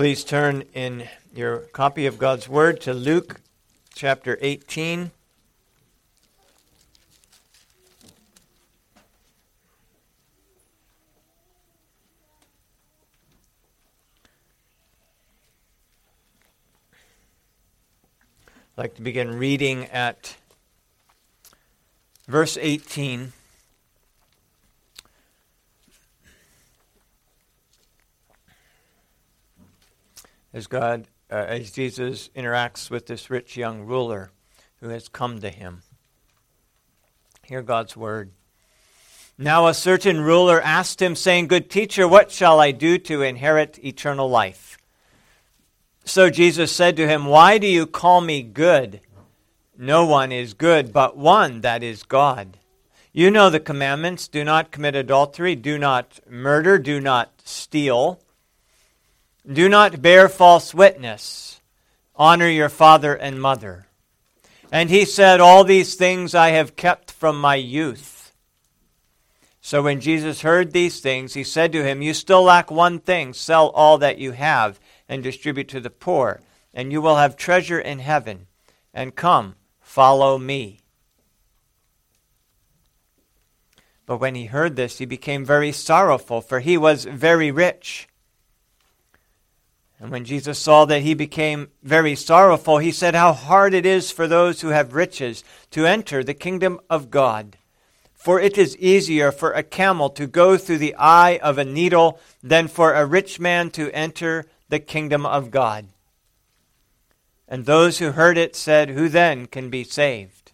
Please turn in your copy of God's Word to Luke chapter 18. I'd like to begin reading at verse 18. As God, uh, as Jesus interacts with this rich young ruler who has come to him. Hear God's word. Now a certain ruler asked him, saying, Good teacher, what shall I do to inherit eternal life? So Jesus said to him, Why do you call me good? No one is good but one, that is God. You know the commandments do not commit adultery, do not murder, do not steal do not bear false witness. Honor your father and mother. And he said, All these things I have kept from my youth. So when Jesus heard these things, he said to him, You still lack one thing. Sell all that you have and distribute to the poor, and you will have treasure in heaven. And come, follow me. But when he heard this, he became very sorrowful, for he was very rich. And when Jesus saw that he became very sorrowful, he said, How hard it is for those who have riches to enter the kingdom of God. For it is easier for a camel to go through the eye of a needle than for a rich man to enter the kingdom of God. And those who heard it said, Who then can be saved?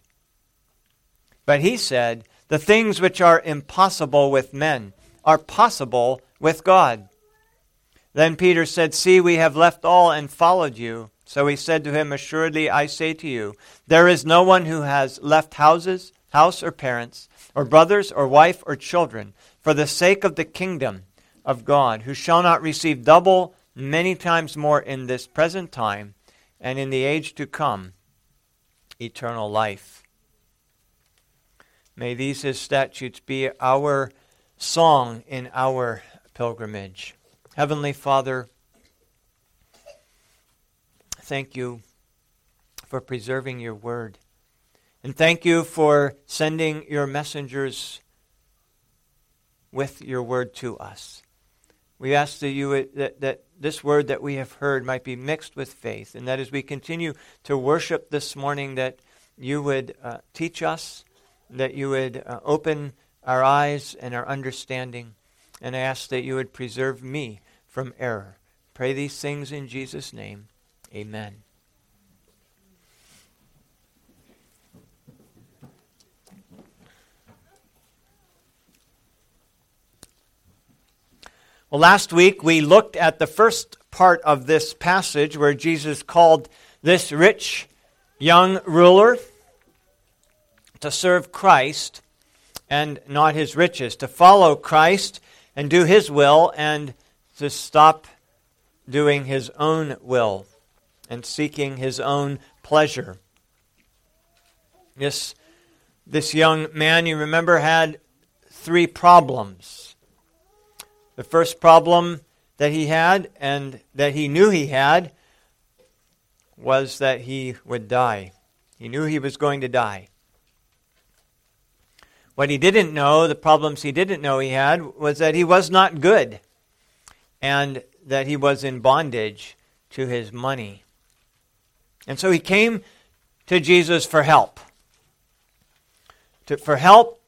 But he said, The things which are impossible with men are possible with God. Then Peter said, See, we have left all and followed you. So he said to him, Assuredly I say to you, there is no one who has left houses, house or parents, or brothers or wife or children, for the sake of the kingdom of God, who shall not receive double many times more in this present time and in the age to come eternal life. May these his statutes be our song in our pilgrimage. Heavenly Father, thank you for preserving your word. And thank you for sending your messengers with your word to us. We ask that, you, that, that this word that we have heard might be mixed with faith, and that as we continue to worship this morning, that you would uh, teach us, that you would uh, open our eyes and our understanding, and I ask that you would preserve me from error. Pray these things in Jesus' name. Amen. Well, last week we looked at the first part of this passage where Jesus called this rich young ruler to serve Christ and not his riches, to follow Christ and do his will and to stop doing his own will and seeking his own pleasure. This, this young man, you remember, had three problems. The first problem that he had, and that he knew he had, was that he would die. He knew he was going to die. What he didn't know, the problems he didn't know he had, was that he was not good and that he was in bondage to his money. And so he came to Jesus for help. To, for help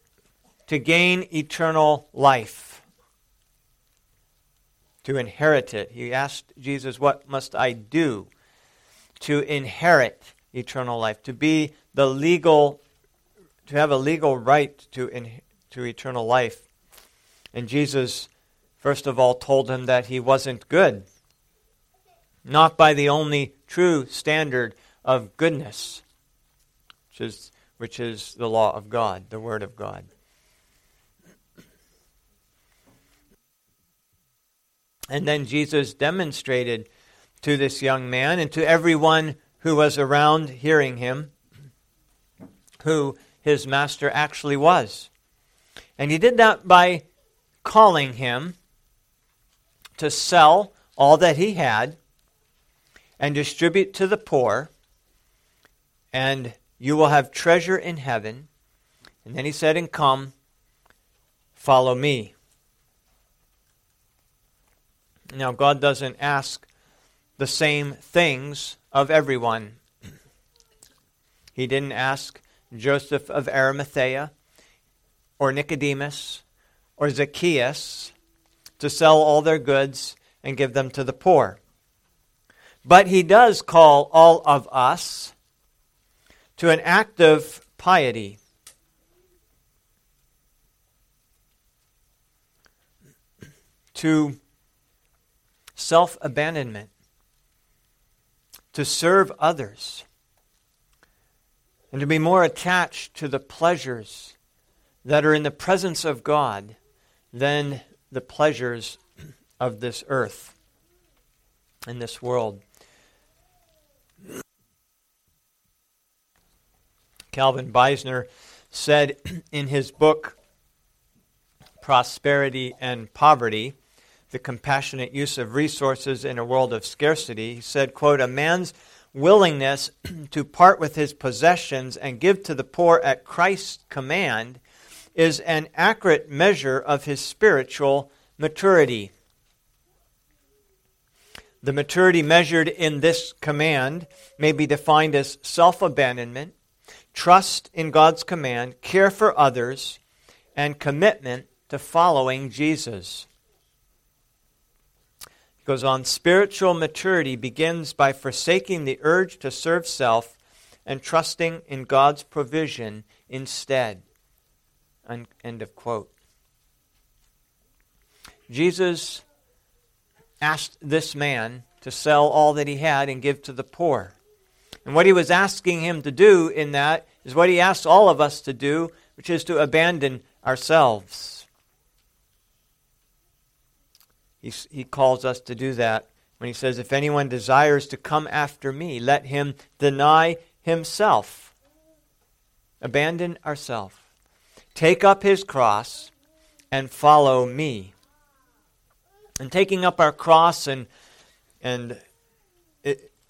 to gain eternal life, to inherit it. He asked Jesus, What must I do to inherit eternal life? To be the legal, to have a legal right to, in, to eternal life. And Jesus first of all told him that he wasn't good, not by the only true standard of goodness, which is, which is the law of God, the Word of God. And then Jesus demonstrated to this young man and to everyone who was around hearing him who his master actually was. And he did that by calling him to sell all that he had and distribute to the poor, and you will have treasure in heaven. And then he said, And come, follow me. Now, God doesn't ask the same things of everyone. He didn't ask Joseph of Arimathea or Nicodemus or Zacchaeus to sell all their goods and give them to the poor. But he does call all of us to an act of piety. To self abandonment, to serve others, and to be more attached to the pleasures that are in the presence of God than the pleasures of this earth and this world. Calvin Beisner said in his book, Prosperity and Poverty, the compassionate use of resources in a world of scarcity, he said, quote, a man's willingness to part with his possessions and give to the poor at Christ's command is an accurate measure of his spiritual maturity. The maturity measured in this command may be defined as self abandonment, trust in God's command, care for others, and commitment to following Jesus. It goes on spiritual maturity begins by forsaking the urge to serve self and trusting in God's provision instead. End of quote. Jesus asked this man to sell all that he had and give to the poor. And what he was asking him to do in that is what he asks all of us to do, which is to abandon ourselves. He, he calls us to do that when he says, If anyone desires to come after me, let him deny himself. Abandon ourselves. Take up his cross and follow me. And taking up our cross and, and,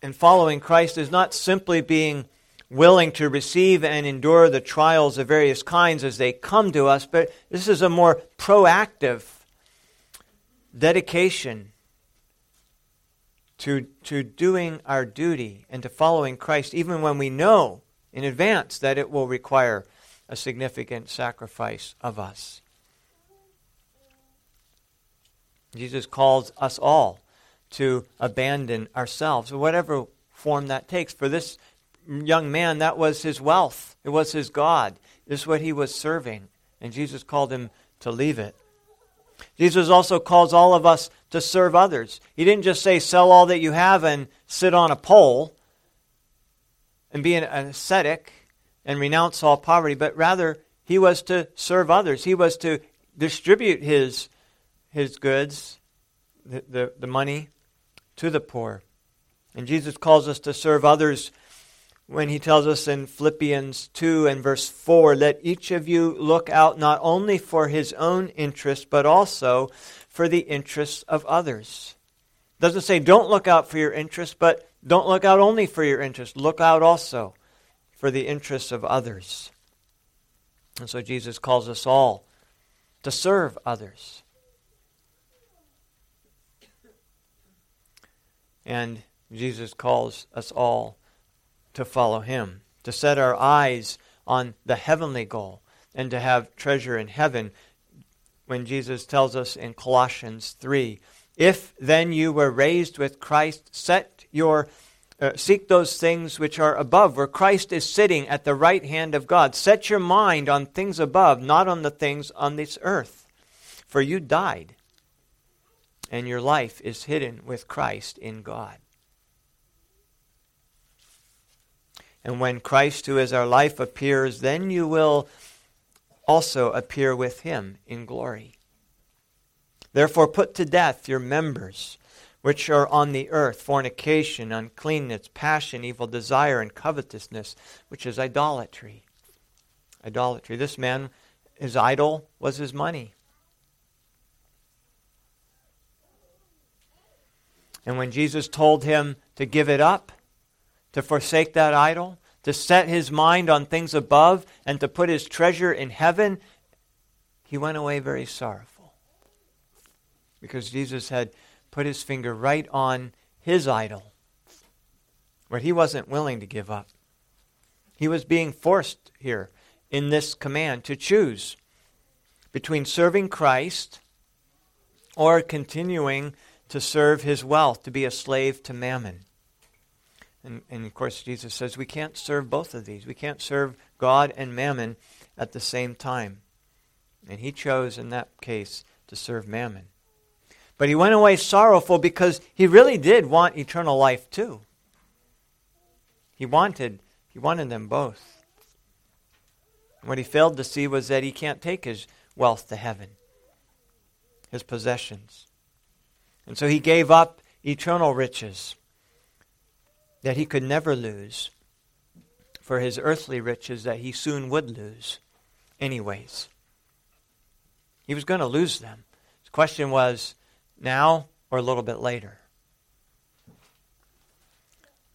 and following Christ is not simply being willing to receive and endure the trials of various kinds as they come to us, but this is a more proactive dedication to, to doing our duty and to following Christ, even when we know in advance that it will require a significant sacrifice of us. Jesus calls us all to abandon ourselves, whatever form that takes. For this young man, that was his wealth, it was his God, this is what he was serving. And Jesus called him to leave it. Jesus also calls all of us to serve others. He didn't just say, sell all that you have and sit on a pole and be an ascetic and renounce all poverty, but rather he was to serve others. He was to distribute his, his goods, the, the, the money, to the poor. And Jesus calls us to serve others when he tells us in Philippians 2 and verse 4 let each of you look out not only for his own interest, but also for the interests of others. Doesn't say don't look out for your interests, but don't look out only for your interests. Look out also for the interests of others. And so Jesus calls us all to serve others. And Jesus calls us all to follow him, to set our eyes on the heavenly goal, and to have treasure in heaven. When Jesus tells us in Colossians 3 If then you were raised with Christ, set your uh, seek those things which are above, where Christ is sitting at the right hand of God. Set your mind on things above, not on the things on this earth. For you died, and your life is hidden with Christ in God. And when Christ, who is our life, appears, then you will also appear with him in glory. Therefore, put to death your members which are on the earth fornication, uncleanness, passion, evil desire, and covetousness, which is idolatry. Idolatry. This man, his idol was his money. And when Jesus told him to give it up, to forsake that idol, to set his mind on things above, and to put his treasure in heaven, he went away very sorrowful. Because Jesus had put his finger right on his idol, what he wasn't willing to give up. He was being forced here in this command to choose between serving Christ or continuing to serve his wealth, to be a slave to mammon. And, and of course, Jesus says we can't serve both of these. We can't serve God and mammon at the same time. And he chose in that case to serve mammon. But he went away sorrowful because he really did want eternal life too. He wanted he wanted them both. What he failed to see was that he can't take his wealth to heaven, his possessions. And so he gave up eternal riches that he could never lose for his earthly riches that he soon would lose, anyways. He was going to lose them. The question was now or a little bit later.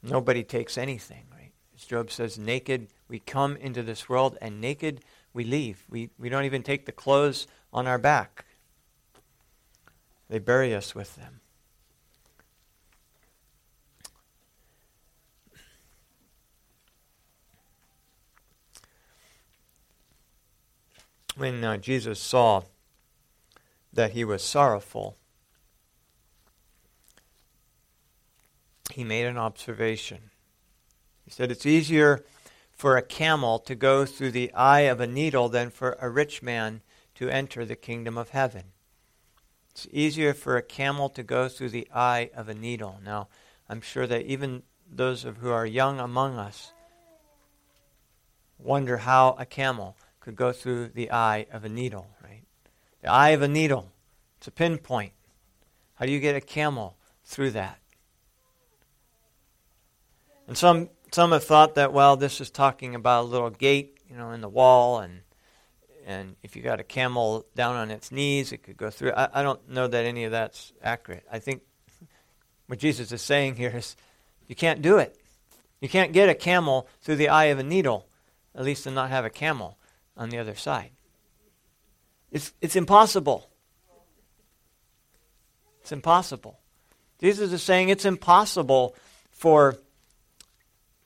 Nobody takes anything, right? As Job says, naked we come into this world, and naked we leave. We, we don't even take the clothes on our back, they bury us with them. when uh, Jesus saw that he was sorrowful, he made an observation. He said, It's easier for a camel to go through the eye of a needle than for a rich man to enter the kingdom of heaven. It's easier for a camel to go through the eye of a needle. Now, I'm sure that even those of who are young among us wonder how a camel could go through the eye of a needle, right? The eye of a needle. It's a pinpoint. How do you get a camel through that? And some some have thought that well, this is talking about a little gate, you know, in the wall, and and if you got a camel down on its knees, it could go through. I, I don't know that any of that's accurate. I think what Jesus is saying here is, you can't do it. You can't get a camel through the eye of a needle, at least and not have a camel on the other side. It's, it's impossible. It's impossible. Jesus is saying it's impossible for,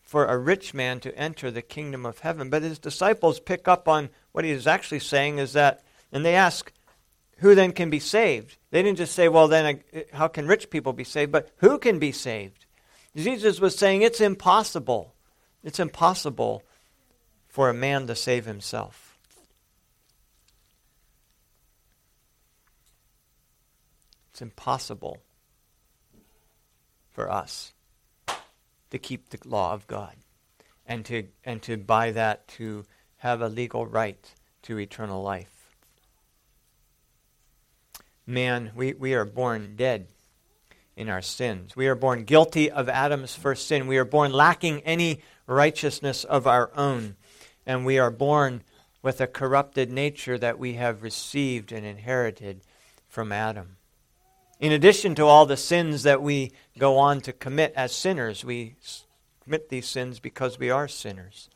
for a rich man to enter the kingdom of heaven. But his disciples pick up on what he is actually saying is that, and they ask, who then can be saved? They didn't just say, well, then uh, how can rich people be saved? But who can be saved? Jesus was saying it's impossible. It's impossible for a man to save himself. It's impossible for us to keep the law of God and to, and to by that to have a legal right to eternal life. Man, we, we are born dead in our sins. We are born guilty of Adam's first sin. We are born lacking any righteousness of our own and we are born with a corrupted nature that we have received and inherited from Adam. In addition to all the sins that we go on to commit as sinners, we commit these sins because we are sinners.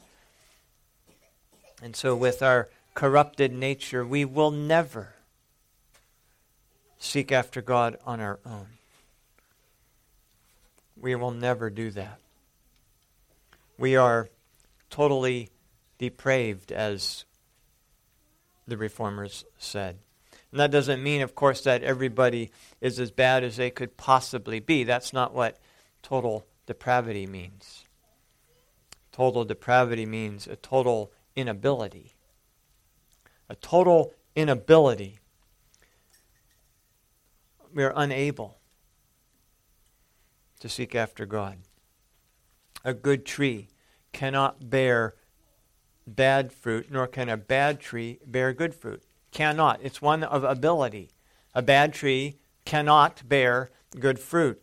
And so, with our corrupted nature, we will never seek after God on our own. We will never do that. We are totally depraved, as the reformers said. And that doesn't mean, of course, that everybody is as bad as they could possibly be. That's not what total depravity means. Total depravity means a total inability. A total inability. We are unable to seek after God. A good tree cannot bear bad fruit, nor can a bad tree bear good fruit. Cannot. It's one of ability. A bad tree cannot bear good fruit.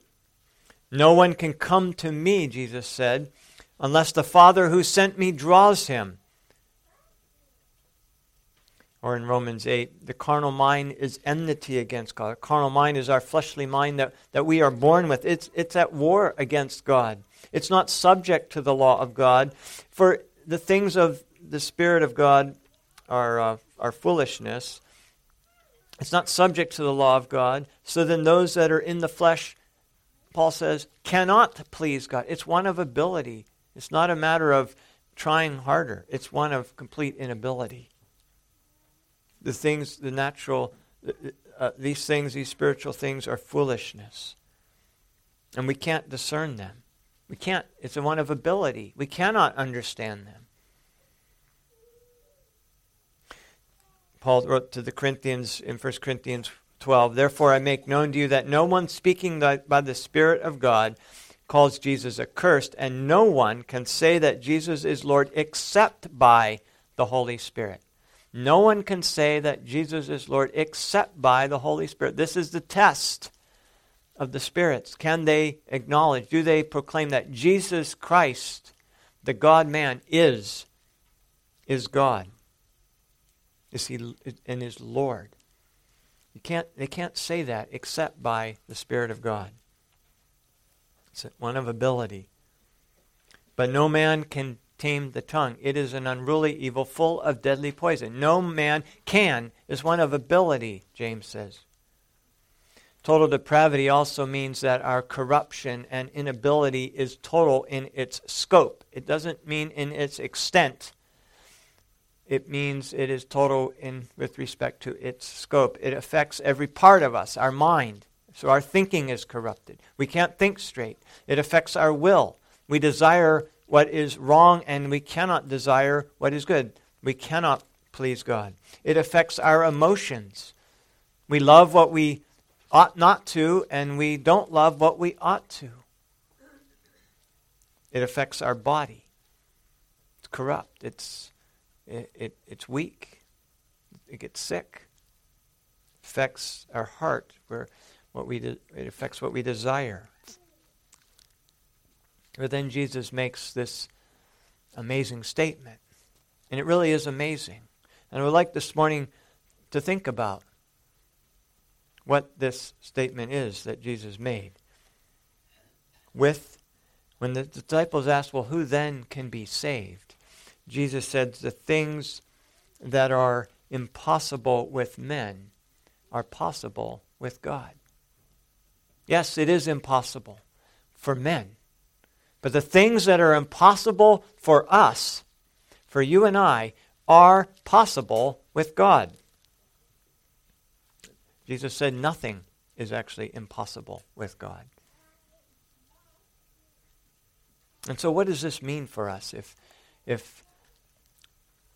No one can come to me, Jesus said, unless the Father who sent me draws him. Or in Romans 8, the carnal mind is enmity against God. The carnal mind is our fleshly mind that, that we are born with. It's, it's at war against God. It's not subject to the law of God. For the things of the Spirit of God are, uh, are foolishness. It's not subject to the law of God. So then those that are in the flesh, Paul says, cannot please God. It's one of ability. It's not a matter of trying harder, it's one of complete inability. The things, the natural, uh, these things, these spiritual things are foolishness. And we can't discern them. We can't, it's a one of ability. We cannot understand them. Paul wrote to the Corinthians in 1 Corinthians 12 Therefore I make known to you that no one speaking by the Spirit of God calls Jesus accursed, and no one can say that Jesus is Lord except by the Holy Spirit. No one can say that Jesus is Lord except by the Holy Spirit. This is the test of the spirits. Can they acknowledge, do they proclaim that Jesus Christ, the God man, is, is God? Is he and is Lord? You can't, they can't say that except by the Spirit of God. It's one of ability. But no man can tame the tongue. It is an unruly evil full of deadly poison. No man can is one of ability, James says. Total depravity also means that our corruption and inability is total in its scope. It doesn't mean in its extent. It means it is total in with respect to its scope. It affects every part of us, our mind. So our thinking is corrupted. We can't think straight. It affects our will. We desire what is wrong and we cannot desire what is good. We cannot please God. It affects our emotions. We love what we ought not to, and we don't love what we ought to. It affects our body. It's corrupt. It's, it, it, it's weak. It gets sick. Affects our heart. Where what we de- it affects what we desire. But then Jesus makes this amazing statement. And it really is amazing. And I would like this morning to think about what this statement is that Jesus made. With when the disciples asked, Well, who then can be saved? Jesus said, The things that are impossible with men are possible with God. Yes, it is impossible for men. But the things that are impossible for us, for you and I, are possible with God. Jesus said nothing is actually impossible with God. And so, what does this mean for us if, if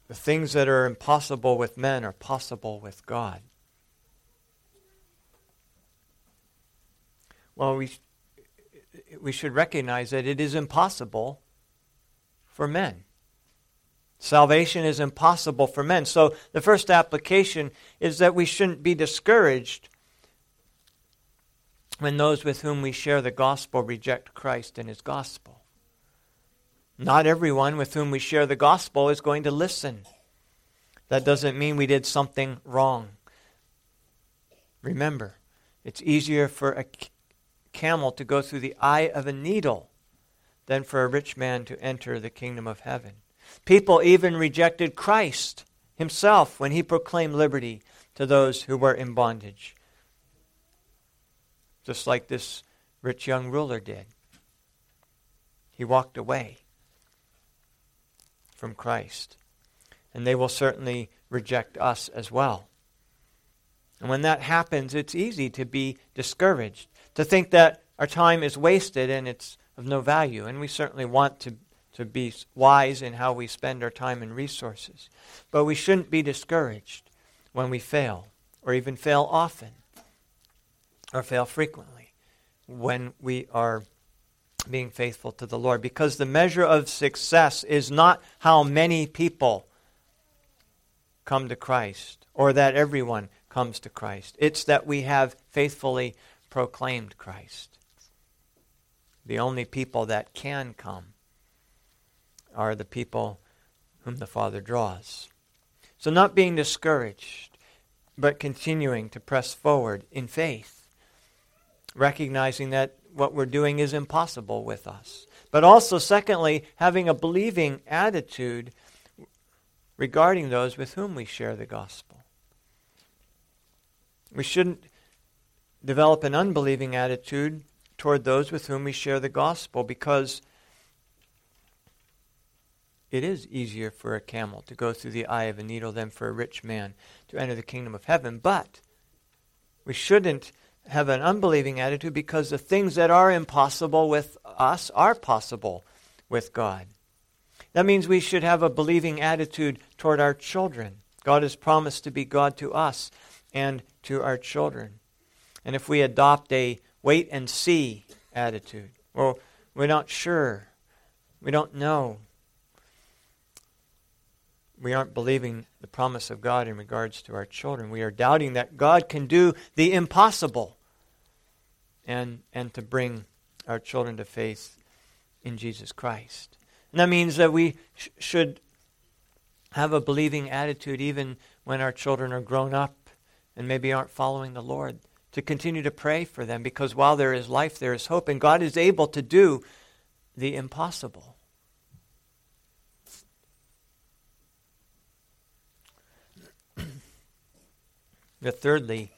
the things that are impossible with men are possible with God? Well, we, we should recognize that it is impossible for men. Salvation is impossible for men. So the first application is that we shouldn't be discouraged when those with whom we share the gospel reject Christ and his gospel. Not everyone with whom we share the gospel is going to listen. That doesn't mean we did something wrong. Remember, it's easier for a camel to go through the eye of a needle than for a rich man to enter the kingdom of heaven. People even rejected Christ himself when he proclaimed liberty to those who were in bondage. Just like this rich young ruler did. He walked away from Christ. And they will certainly reject us as well. And when that happens, it's easy to be discouraged, to think that our time is wasted and it's of no value. And we certainly want to to be wise in how we spend our time and resources. But we shouldn't be discouraged when we fail, or even fail often, or fail frequently when we are being faithful to the Lord. Because the measure of success is not how many people come to Christ, or that everyone comes to Christ. It's that we have faithfully proclaimed Christ. The only people that can come are the people whom the Father draws. So, not being discouraged, but continuing to press forward in faith, recognizing that what we're doing is impossible with us. But also, secondly, having a believing attitude regarding those with whom we share the gospel. We shouldn't develop an unbelieving attitude toward those with whom we share the gospel because it is easier for a camel to go through the eye of a needle than for a rich man to enter the kingdom of heaven. But we shouldn't have an unbelieving attitude because the things that are impossible with us are possible with God. That means we should have a believing attitude toward our children. God has promised to be God to us and to our children. And if we adopt a wait and see attitude, well, we're not sure, we don't know, we aren't believing the promise of God in regards to our children. We are doubting that God can do the impossible and, and to bring our children to faith in Jesus Christ. And that means that we sh- should have a believing attitude even when our children are grown up and maybe aren't following the Lord, to continue to pray for them because while there is life, there is hope, and God is able to do the impossible. But thirdly,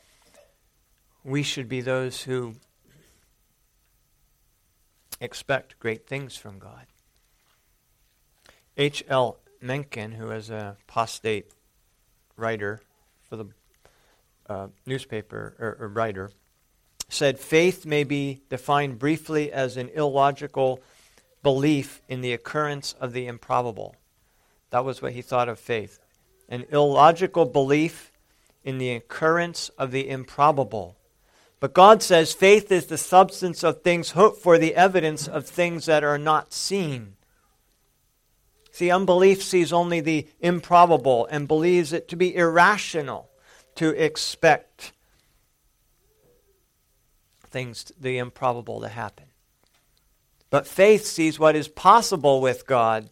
we should be those who expect great things from God. H.L. Mencken, who is a apostate writer for the uh, newspaper or, or writer, said faith may be defined briefly as an illogical belief in the occurrence of the improbable. That was what he thought of faith. An illogical belief in the occurrence of the improbable. But God says faith is the substance of things hoped for, the evidence of things that are not seen. See, unbelief sees only the improbable and believes it to be irrational to expect things, the improbable, to happen. But faith sees what is possible with God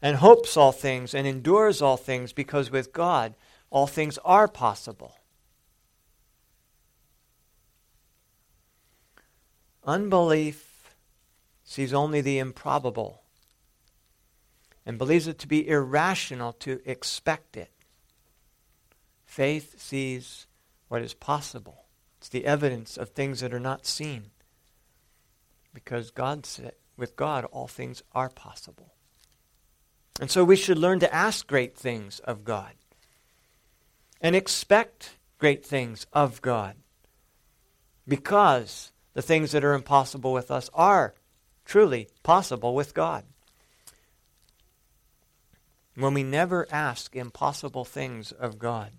and hopes all things and endures all things because with God all things are possible. Unbelief sees only the improbable and believes it to be irrational to expect it. Faith sees what is possible. It's the evidence of things that are not seen. Because God said, with God, all things are possible. And so we should learn to ask great things of God and expect great things of God. Because the things that are impossible with us are truly possible with God. When we never ask impossible things of God,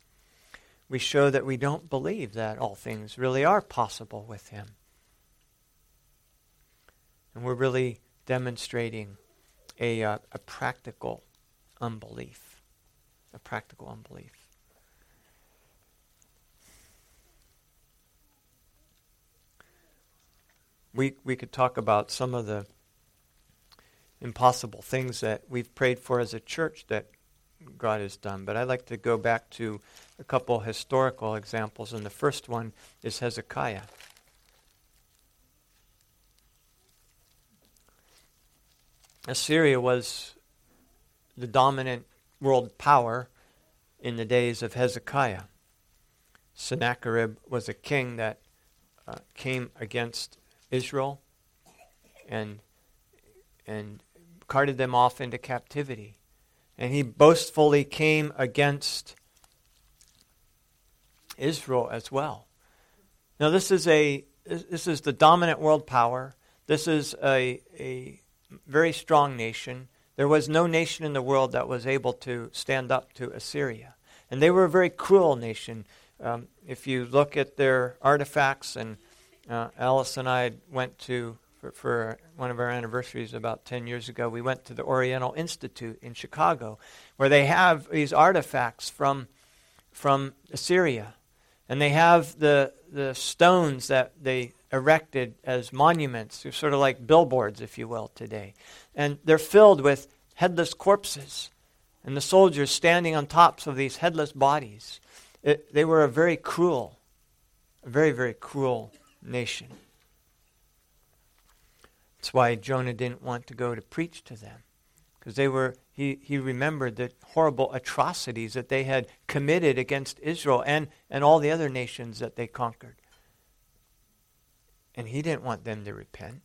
we show that we don't believe that all things really are possible with Him. And we're really demonstrating a, uh, a practical unbelief. A practical unbelief. We, we could talk about some of the impossible things that we've prayed for as a church that God has done. But I'd like to go back to a couple historical examples, and the first one is Hezekiah. Assyria was the dominant world power in the days of Hezekiah. Sennacherib was a king that uh, came against Israel and and carted them off into captivity. And he boastfully came against Israel as well. Now this is a this is the dominant world power. This is a a very strong nation. There was no nation in the world that was able to stand up to Assyria. And they were a very cruel nation. Um, if you look at their artifacts and uh, Alice and I went to, for, for, one of our anniversaries about 10 years ago, we went to the Oriental Institute in Chicago, where they have these artifacts from, from Assyria. And they have the, the stones that they erected as monuments. They're sort of like billboards, if you will, today. And they're filled with headless corpses. and the soldiers standing on tops of these headless bodies. It, they were a very cruel, very, very cruel nation. That's why Jonah didn't want to go to preach to them. Because they were, he, he remembered the horrible atrocities that they had committed against Israel and, and all the other nations that they conquered. And he didn't want them to repent.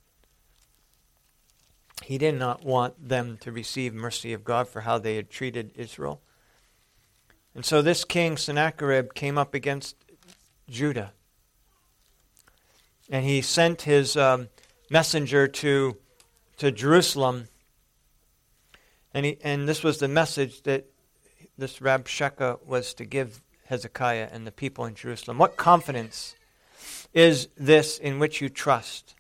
He did not want them to receive mercy of God for how they had treated Israel. And so this king, Sennacherib, came up against Judah. And he sent his um, messenger to, to Jerusalem. And, he, and this was the message that this Rabshakeh was to give Hezekiah and the people in Jerusalem. What confidence is this in which you trust?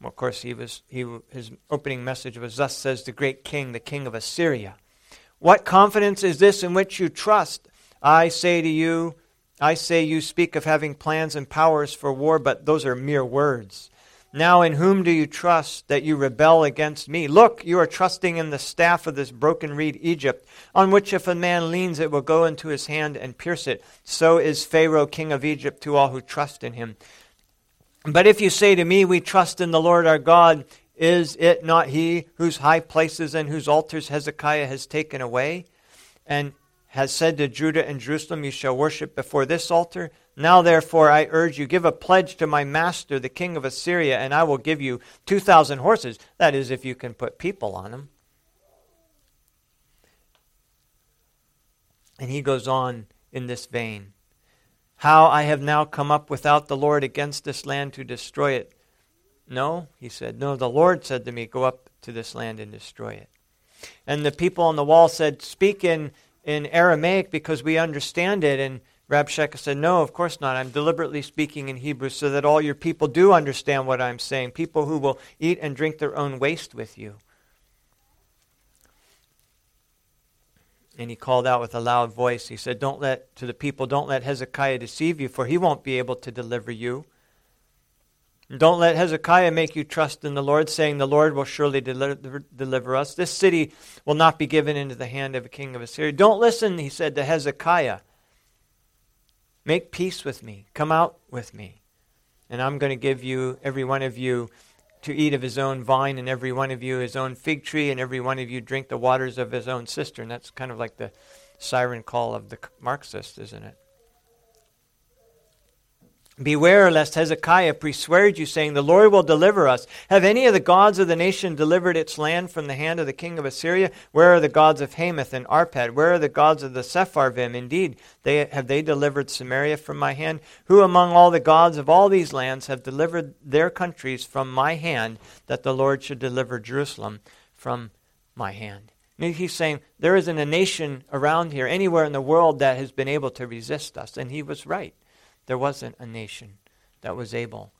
Well, of course, he was, he, his opening message was, Thus says the great king, the king of Assyria. What confidence is this in which you trust? I say to you, I say you speak of having plans and powers for war, but those are mere words. Now, in whom do you trust that you rebel against me? Look, you are trusting in the staff of this broken reed Egypt, on which if a man leans, it will go into his hand and pierce it. So is Pharaoh, king of Egypt, to all who trust in him. But if you say to me, We trust in the Lord our God, is it not he whose high places and whose altars Hezekiah has taken away? And has said to Judah and Jerusalem, You shall worship before this altar. Now, therefore, I urge you, give a pledge to my master, the king of Assyria, and I will give you 2,000 horses. That is, if you can put people on them. And he goes on in this vein How I have now come up without the Lord against this land to destroy it. No, he said, No, the Lord said to me, Go up to this land and destroy it. And the people on the wall said, Speak in in Aramaic because we understand it. And Rabshakeh said, No, of course not. I'm deliberately speaking in Hebrew so that all your people do understand what I'm saying, people who will eat and drink their own waste with you. And he called out with a loud voice. He said, Don't let to the people, don't let Hezekiah deceive you, for he won't be able to deliver you. Don't let Hezekiah make you trust in the Lord, saying, The Lord will surely deliver, deliver, us. This city will not be given into the hand of a king of Assyria. Don't listen, he said to Hezekiah. Make peace with me. Come out with me. And I'm going to give you, every one of you, to eat of his own vine, and every one of you his own fig tree, and every one of you drink the waters of his own cistern. That's kind of like the siren call of the Marxist, isn't it? Beware lest Hezekiah persuade you, saying, The Lord will deliver us. Have any of the gods of the nation delivered its land from the hand of the king of Assyria? Where are the gods of Hamath and Arpad? Where are the gods of the Sepharvim? Indeed, they, have they delivered Samaria from my hand? Who among all the gods of all these lands have delivered their countries from my hand, that the Lord should deliver Jerusalem from my hand? And he's saying, There isn't a nation around here, anywhere in the world, that has been able to resist us. And he was right there wasn't a nation that was able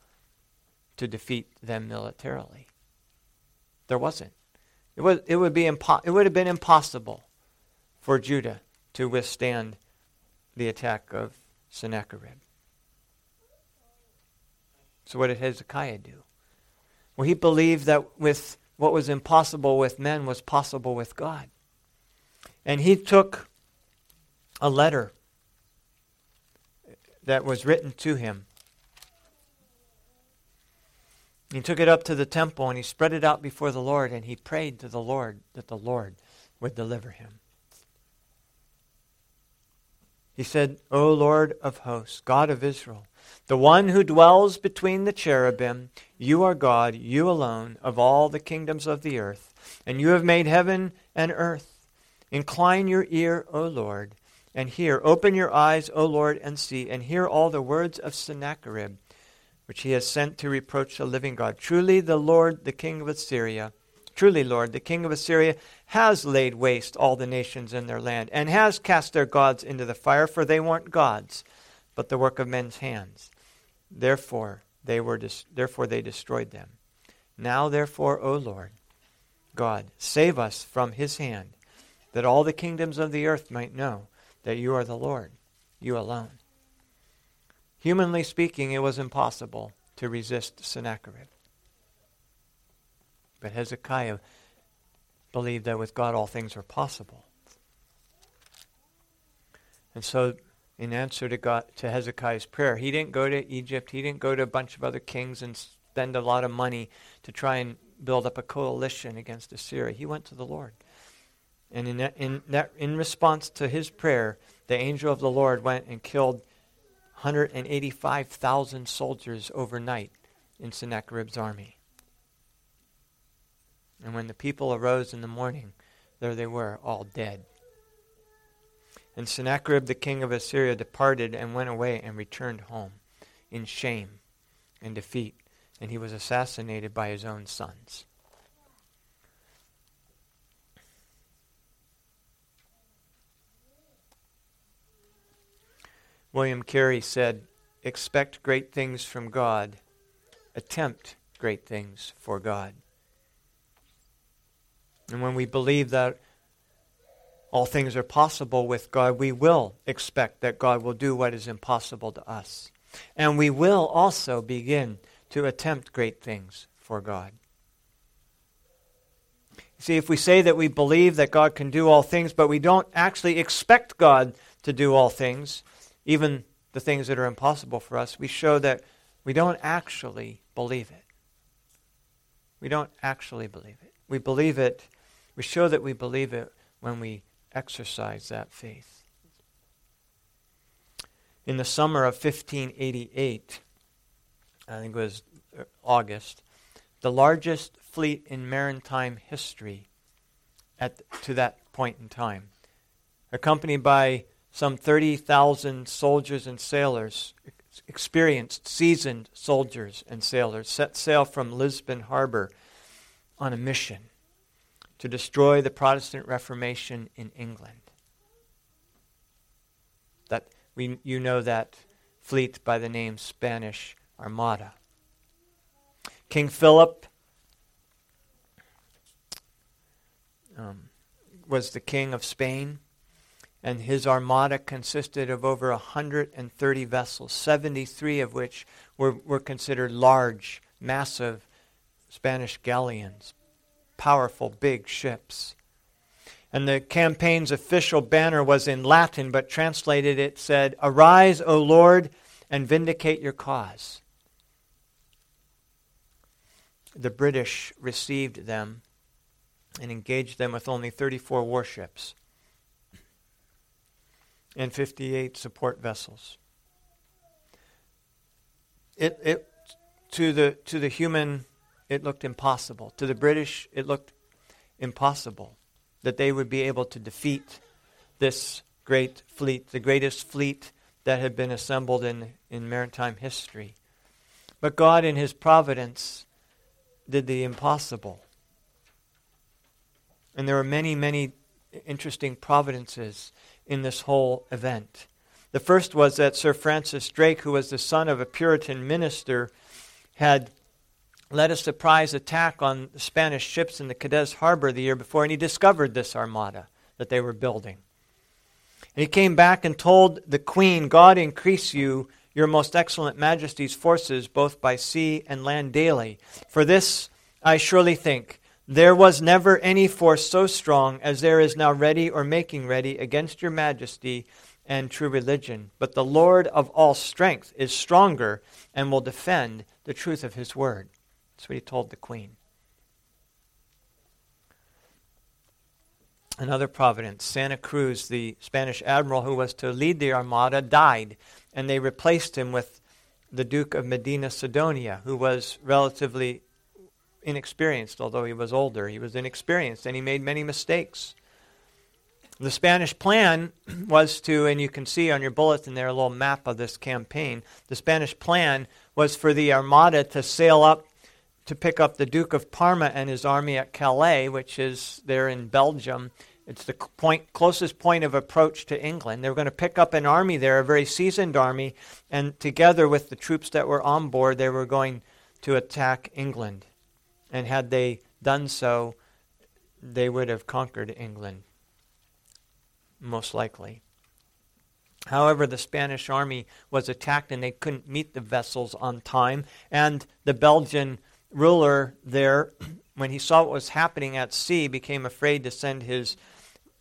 to defeat them militarily. There wasn't. It, was, it, would, be impo- it would have been impossible for Judah to withstand the attack of Sennacherib. So, what did Hezekiah do? Well, he believed that with what was impossible with men was possible with God. And he took a letter that was written to him. He took it up to the temple and he spread it out before the Lord and he prayed to the Lord that the Lord would deliver him. He said, O Lord of hosts, God of Israel, the one who dwells between the cherubim, you are God, you alone, of all the kingdoms of the earth, and you have made heaven and earth. Incline your ear, O Lord, and hear. Open your eyes, O Lord, and see, and hear all the words of Sennacherib, which he has sent to reproach the living God. Truly, the Lord, the king of Assyria, truly, Lord, the king of Assyria, has laid waste all the nations in their land, and has cast their gods into the fire, for they weren't gods, but the work of men's hands. Therefore, they were dis- therefore they destroyed them. Now, therefore, O Lord, God, save us from his hand, that all the kingdoms of the earth might know that you are the Lord, you alone. Humanly speaking, it was impossible to resist Sennacherib. But Hezekiah believed that with God all things are possible. And so, in answer to, God, to Hezekiah's prayer, he didn't go to Egypt, he didn't go to a bunch of other kings and spend a lot of money to try and build up a coalition against Assyria. He went to the Lord. And in, that, in, that, in response to his prayer, the angel of the Lord went and killed 185,000 soldiers overnight in Sennacherib's army. And when the people arose in the morning, there they were, all dead. And Sennacherib the king of Assyria departed and went away and returned home in shame and defeat, and he was assassinated by his own sons. William Carey said, Expect great things from God, attempt great things for God. And when we believe that all things are possible with God, we will expect that God will do what is impossible to us. And we will also begin to attempt great things for God. See, if we say that we believe that God can do all things, but we don't actually expect God to do all things, even the things that are impossible for us, we show that we don't actually believe it. We don't actually believe it. We believe it, we show that we believe it when we exercise that faith. In the summer of 1588, I think it was August, the largest fleet in maritime history at, to that point in time, accompanied by some 30,000 soldiers and sailors, experienced, seasoned soldiers and sailors, set sail from Lisbon Harbor on a mission to destroy the Protestant Reformation in England. That we, you know that fleet by the name Spanish Armada. King Philip um, was the king of Spain, and his armada consisted of over 130 vessels, 73 of which were, were considered large, massive Spanish galleons, powerful, big ships. And the campaign's official banner was in Latin, but translated it said, Arise, O Lord, and vindicate your cause. The British received them and engaged them with only 34 warships and 58 support vessels. It, it, to, the, to the human it looked impossible. To the British, it looked impossible that they would be able to defeat this great fleet, the greatest fleet that had been assembled in, in maritime history. But God, in His providence, did the impossible. And there are many, many interesting providences in this whole event. The first was that Sir Francis Drake, who was the son of a Puritan minister, had led a surprise attack on Spanish ships in the Cadiz harbor the year before, and he discovered this armada that they were building. And he came back and told the queen, God increase you, your most excellent majesty's forces, both by sea and land daily. For this I surely think there was never any force so strong as there is now ready or making ready against your majesty and true religion. But the Lord of all strength is stronger and will defend the truth of his word. That's what he told the queen. Another providence, Santa Cruz, the Spanish admiral who was to lead the armada, died, and they replaced him with the Duke of Medina Sidonia, who was relatively inexperienced, although he was older. He was inexperienced, and he made many mistakes. The Spanish plan was to, and you can see on your bulletin there a little map of this campaign. The Spanish plan was for the armada to sail up to pick up the Duke of Parma and his army at Calais, which is there in Belgium. It's the point, closest point of approach to England. They were going to pick up an army there, a very seasoned army, and together with the troops that were on board, they were going to attack England. And had they done so, they would have conquered England, most likely. However, the Spanish army was attacked and they couldn't meet the vessels on time, and the Belgian ruler there when he saw what was happening at sea, became afraid to send his,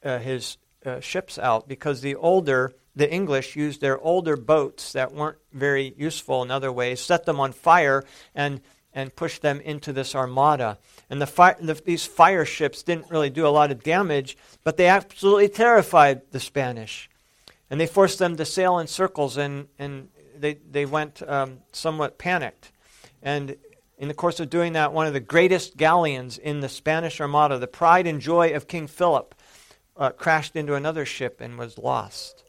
uh, his uh, ships out because the older, the English used their older boats that weren't very useful in other ways, set them on fire, and, and pushed them into this armada. And the, the, these fire ships didn't really do a lot of damage, but they absolutely terrified the Spanish. And they forced them to sail in circles, and, and they, they went um, somewhat panicked. And in the course of doing that, one of the greatest galleons in the Spanish Armada, the pride and joy of King Philip, uh, crashed into another ship and was lost.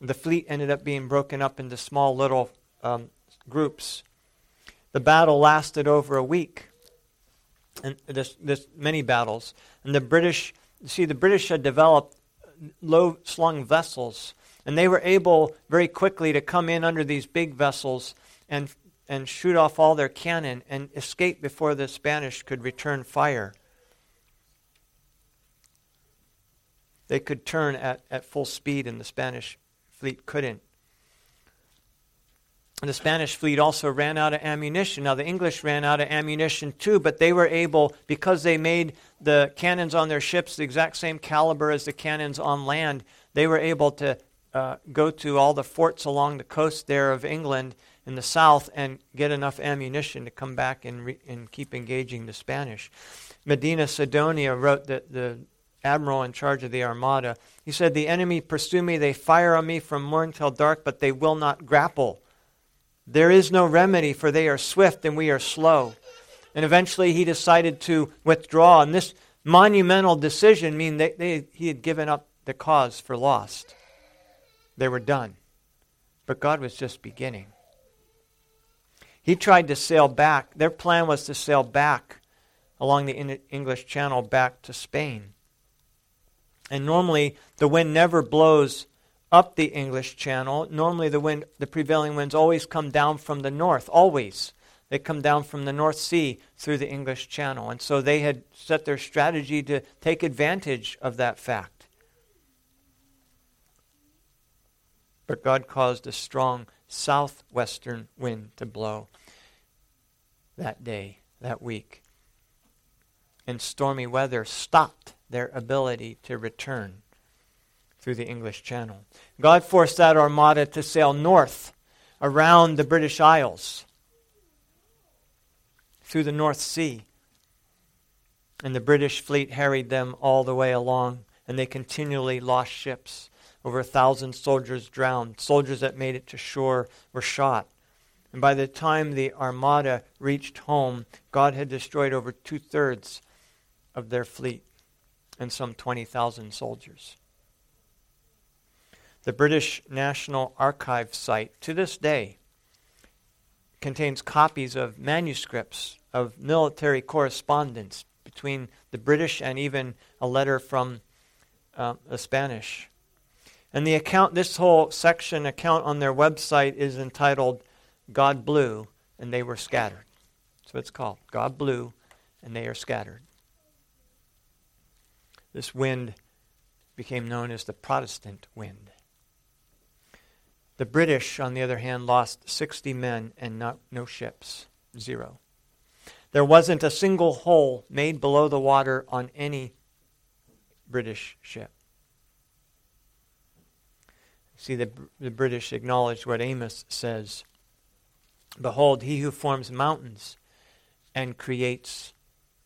The fleet ended up being broken up into small little um, groups. The battle lasted over a week, and this, many battles. And the British, see, the British had developed low-slung vessels, and they were able very quickly to come in under these big vessels and and shoot off all their cannon and escape before the Spanish could return fire. They could turn at, at full speed, and the Spanish fleet couldn't. And the Spanish fleet also ran out of ammunition. Now, the English ran out of ammunition too, but they were able, because they made the cannons on their ships the exact same caliber as the cannons on land, they were able to uh, go to all the forts along the coast there of England in the south and get enough ammunition to come back and, re- and keep engaging the Spanish. Medina Sidonia wrote that the admiral in charge of the armada, he said, The enemy pursue me, they fire on me from morn till dark, but they will not grapple. There is no remedy, for they are swift and we are slow. And eventually he decided to withdraw. And this monumental decision mean they, they, he had given up the cause for lost. They were done. But God was just beginning. He tried to sail back. Their plan was to sail back along the English Channel back to Spain. And normally the wind never blows up the English Channel. Normally the wind the prevailing winds always come down from the north, always. They come down from the North Sea through the English Channel. And so they had set their strategy to take advantage of that fact. But God caused a strong southwestern wind to blow that day, that week. And stormy weather stopped their ability to return through the English Channel. God forced that armada to sail north around the British Isles through the North Sea. And the British fleet harried them all the way along, and they continually lost ships. Over a thousand soldiers drowned. Soldiers that made it to shore were shot. And by the time the armada reached home, God had destroyed over two thirds of their fleet and some 20,000 soldiers. The British National Archive site, to this day, contains copies of manuscripts of military correspondence between the British and even a letter from uh, the Spanish. And the account, this whole section account on their website is entitled God blew and they were scattered. What it's called. God blew and they are scattered. This wind became known as the Protestant wind. The British, on the other hand, lost 60 men and not, no ships. Zero. There wasn't a single hole made below the water on any British ship. See, the, the British acknowledged what Amos says Behold, he who forms mountains and creates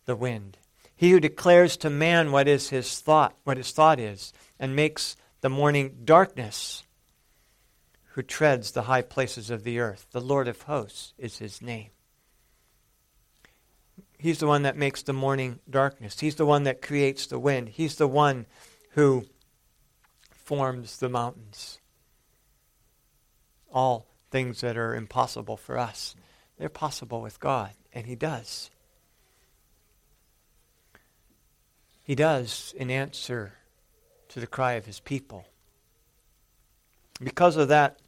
the wind. He who declares to man what is his thought, what his thought is, and makes the morning darkness, who treads the high places of the earth. The Lord of hosts is his name. He's the one that makes the morning darkness. He's the one that creates the wind. He's the one who forms the mountains. All things that are impossible for us, they're possible with God, and He does. He does in answer to the cry of His people. Because of that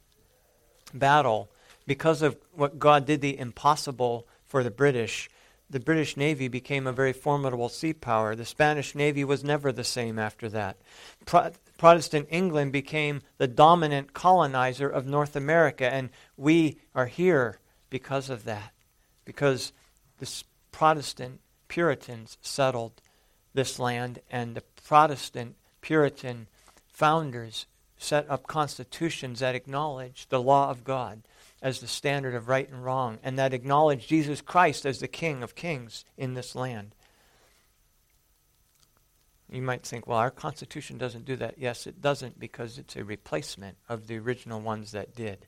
battle, because of what God did the impossible for the British, the British Navy became a very formidable sea power. The Spanish Navy was never the same after that. Pro- Protestant England became the dominant colonizer of North America, and we are here because of that, because the Protestant Puritans settled this land, and the Protestant Puritan founders set up constitutions that acknowledge the law of God as the standard of right and wrong, and that acknowledge Jesus Christ as the King of kings in this land. You might think, well, our Constitution doesn't do that. Yes, it doesn't because it's a replacement of the original ones that did.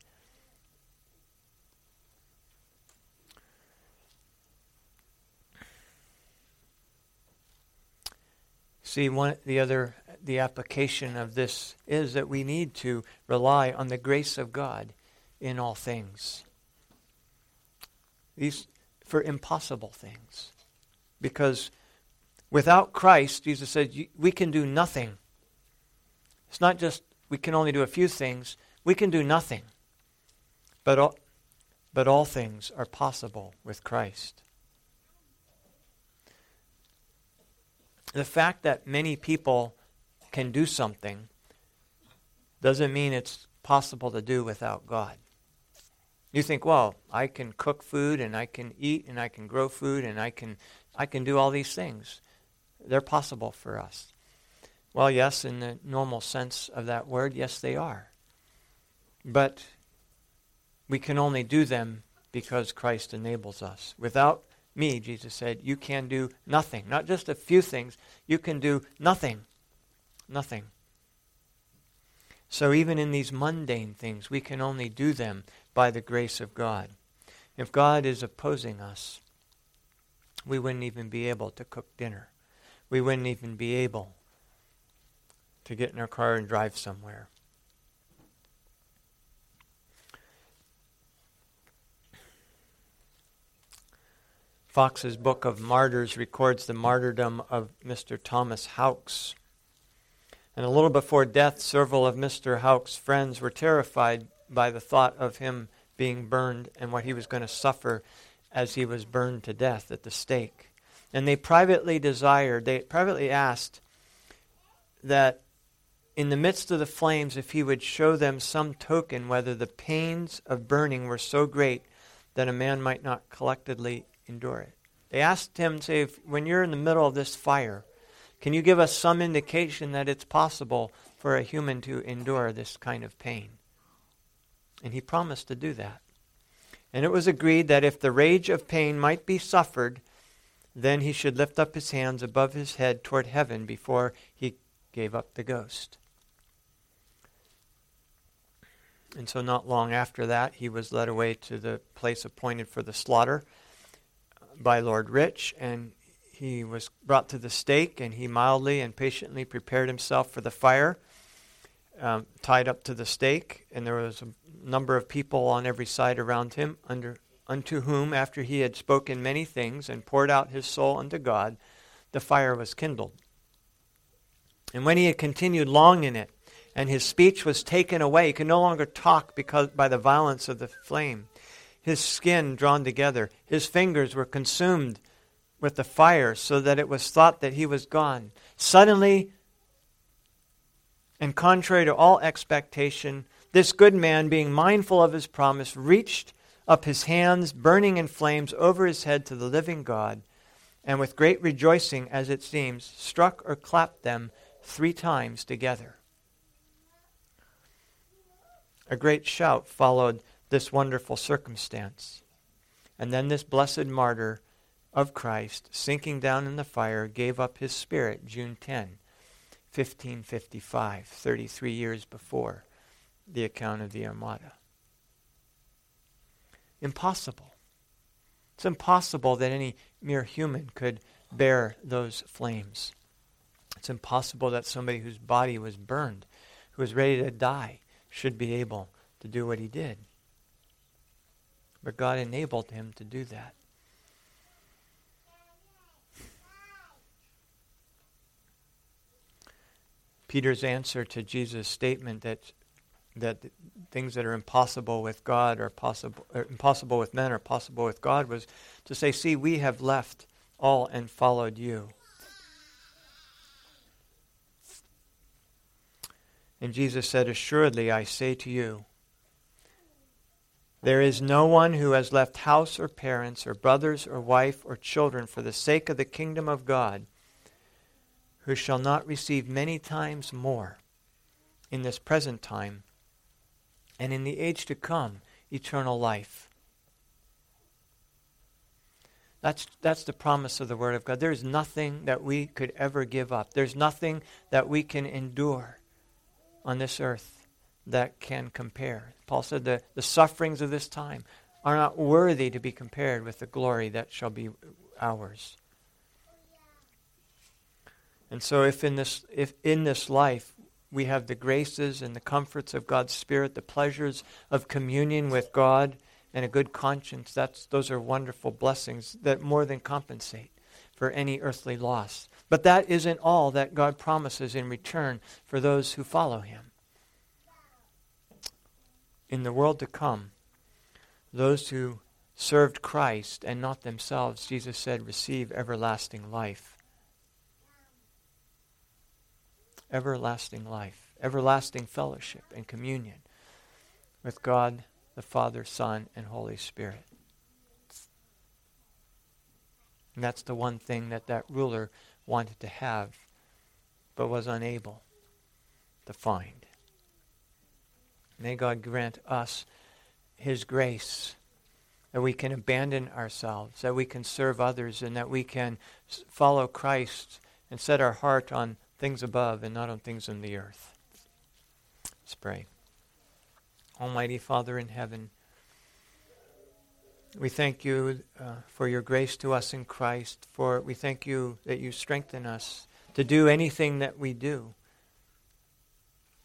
See, one the other the application of this is that we need to rely on the grace of God in all things. These for impossible things. Because Without Christ, Jesus said, we can do nothing. It's not just we can only do a few things, we can do nothing. But all, but all things are possible with Christ. The fact that many people can do something doesn't mean it's possible to do without God. You think, well, I can cook food and I can eat and I can grow food and I can I can do all these things. They're possible for us. Well, yes, in the normal sense of that word, yes, they are. But we can only do them because Christ enables us. Without me, Jesus said, you can do nothing. Not just a few things, you can do nothing. Nothing. So even in these mundane things, we can only do them by the grace of God. If God is opposing us, we wouldn't even be able to cook dinner we wouldn't even be able to get in our car and drive somewhere. Foxe's Book of Martyrs records the martyrdom of Mr. Thomas Howkes. And a little before death, several of Mr. Howkes' friends were terrified by the thought of him being burned and what he was going to suffer as he was burned to death at the stake. And they privately desired, they privately asked that in the midst of the flames, if he would show them some token whether the pains of burning were so great that a man might not collectively endure it. They asked him, say, if, when you're in the middle of this fire, can you give us some indication that it's possible for a human to endure this kind of pain? And he promised to do that. And it was agreed that if the rage of pain might be suffered, then he should lift up his hands above his head toward heaven before he gave up the ghost. And so, not long after that, he was led away to the place appointed for the slaughter by Lord Rich, and he was brought to the stake, and he mildly and patiently prepared himself for the fire, um, tied up to the stake, and there was a number of people on every side around him under unto whom, after he had spoken many things and poured out his soul unto God, the fire was kindled. And when he had continued long in it, and his speech was taken away, he could no longer talk because by the violence of the flame. His skin drawn together, his fingers were consumed with the fire, so that it was thought that he was gone. Suddenly, and contrary to all expectation, this good man, being mindful of his promise, reached up his hands, burning in flames, over his head to the living God, and with great rejoicing, as it seems, struck or clapped them three times together. A great shout followed this wonderful circumstance. And then this blessed martyr of Christ, sinking down in the fire, gave up his spirit June 10, 1555, 33 years before the account of the Armada. Impossible. It's impossible that any mere human could bear those flames. It's impossible that somebody whose body was burned, who was ready to die, should be able to do what he did. But God enabled him to do that. Peter's answer to Jesus' statement that that things that are impossible with God are possible, or impossible with men are possible with God was to say, see, we have left all and followed you. And Jesus said, Assuredly, I say to you, There is no one who has left house or parents or brothers or wife or children for the sake of the kingdom of God who shall not receive many times more in this present time and in the age to come eternal life. That's, that's the promise of the Word of God. There's nothing that we could ever give up. There's nothing that we can endure on this earth that can compare. Paul said the, the sufferings of this time are not worthy to be compared with the glory that shall be ours. And so if in this if in this life we have the graces and the comforts of God's Spirit, the pleasures of communion with God, and a good conscience, that's, those are wonderful blessings that more than compensate for any earthly loss. But that isn't all that God promises in return for those who follow Him. In the world to come, those who served Christ and not themselves, Jesus said, receive everlasting life. Everlasting life, everlasting fellowship and communion with God, the Father, Son, and Holy Spirit. And that's the one thing that that ruler wanted to have, but was unable to find. May God grant us His grace that we can abandon ourselves, that we can serve others, and that we can follow Christ and set our heart on things above and not on things in the earth. Let's pray. Almighty Father in heaven, we thank you uh, for your grace to us in Christ, for we thank you that you strengthen us to do anything that we do.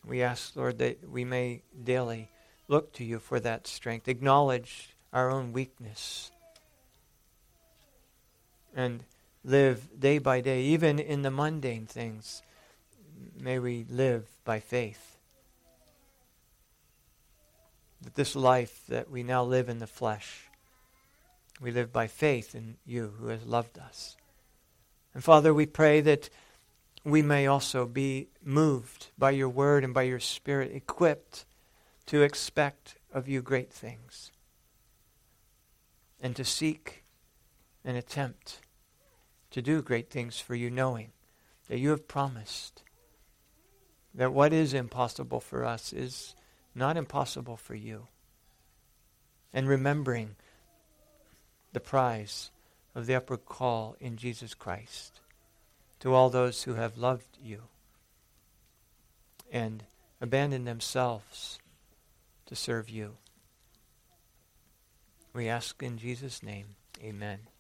We ask, Lord, that we may daily look to you for that strength, acknowledge our own weakness, and live day by day, even in the mundane things. May we live by faith. That this life that we now live in the flesh, we live by faith in you who has loved us. And Father, we pray that we may also be moved by your word and by your spirit, equipped to expect of you great things and to seek and attempt to do great things for you, knowing that you have promised that what is impossible for us is not impossible for you. And remembering the prize of the upward call in Jesus Christ to all those who have loved you and abandoned themselves to serve you. We ask in Jesus' name, amen.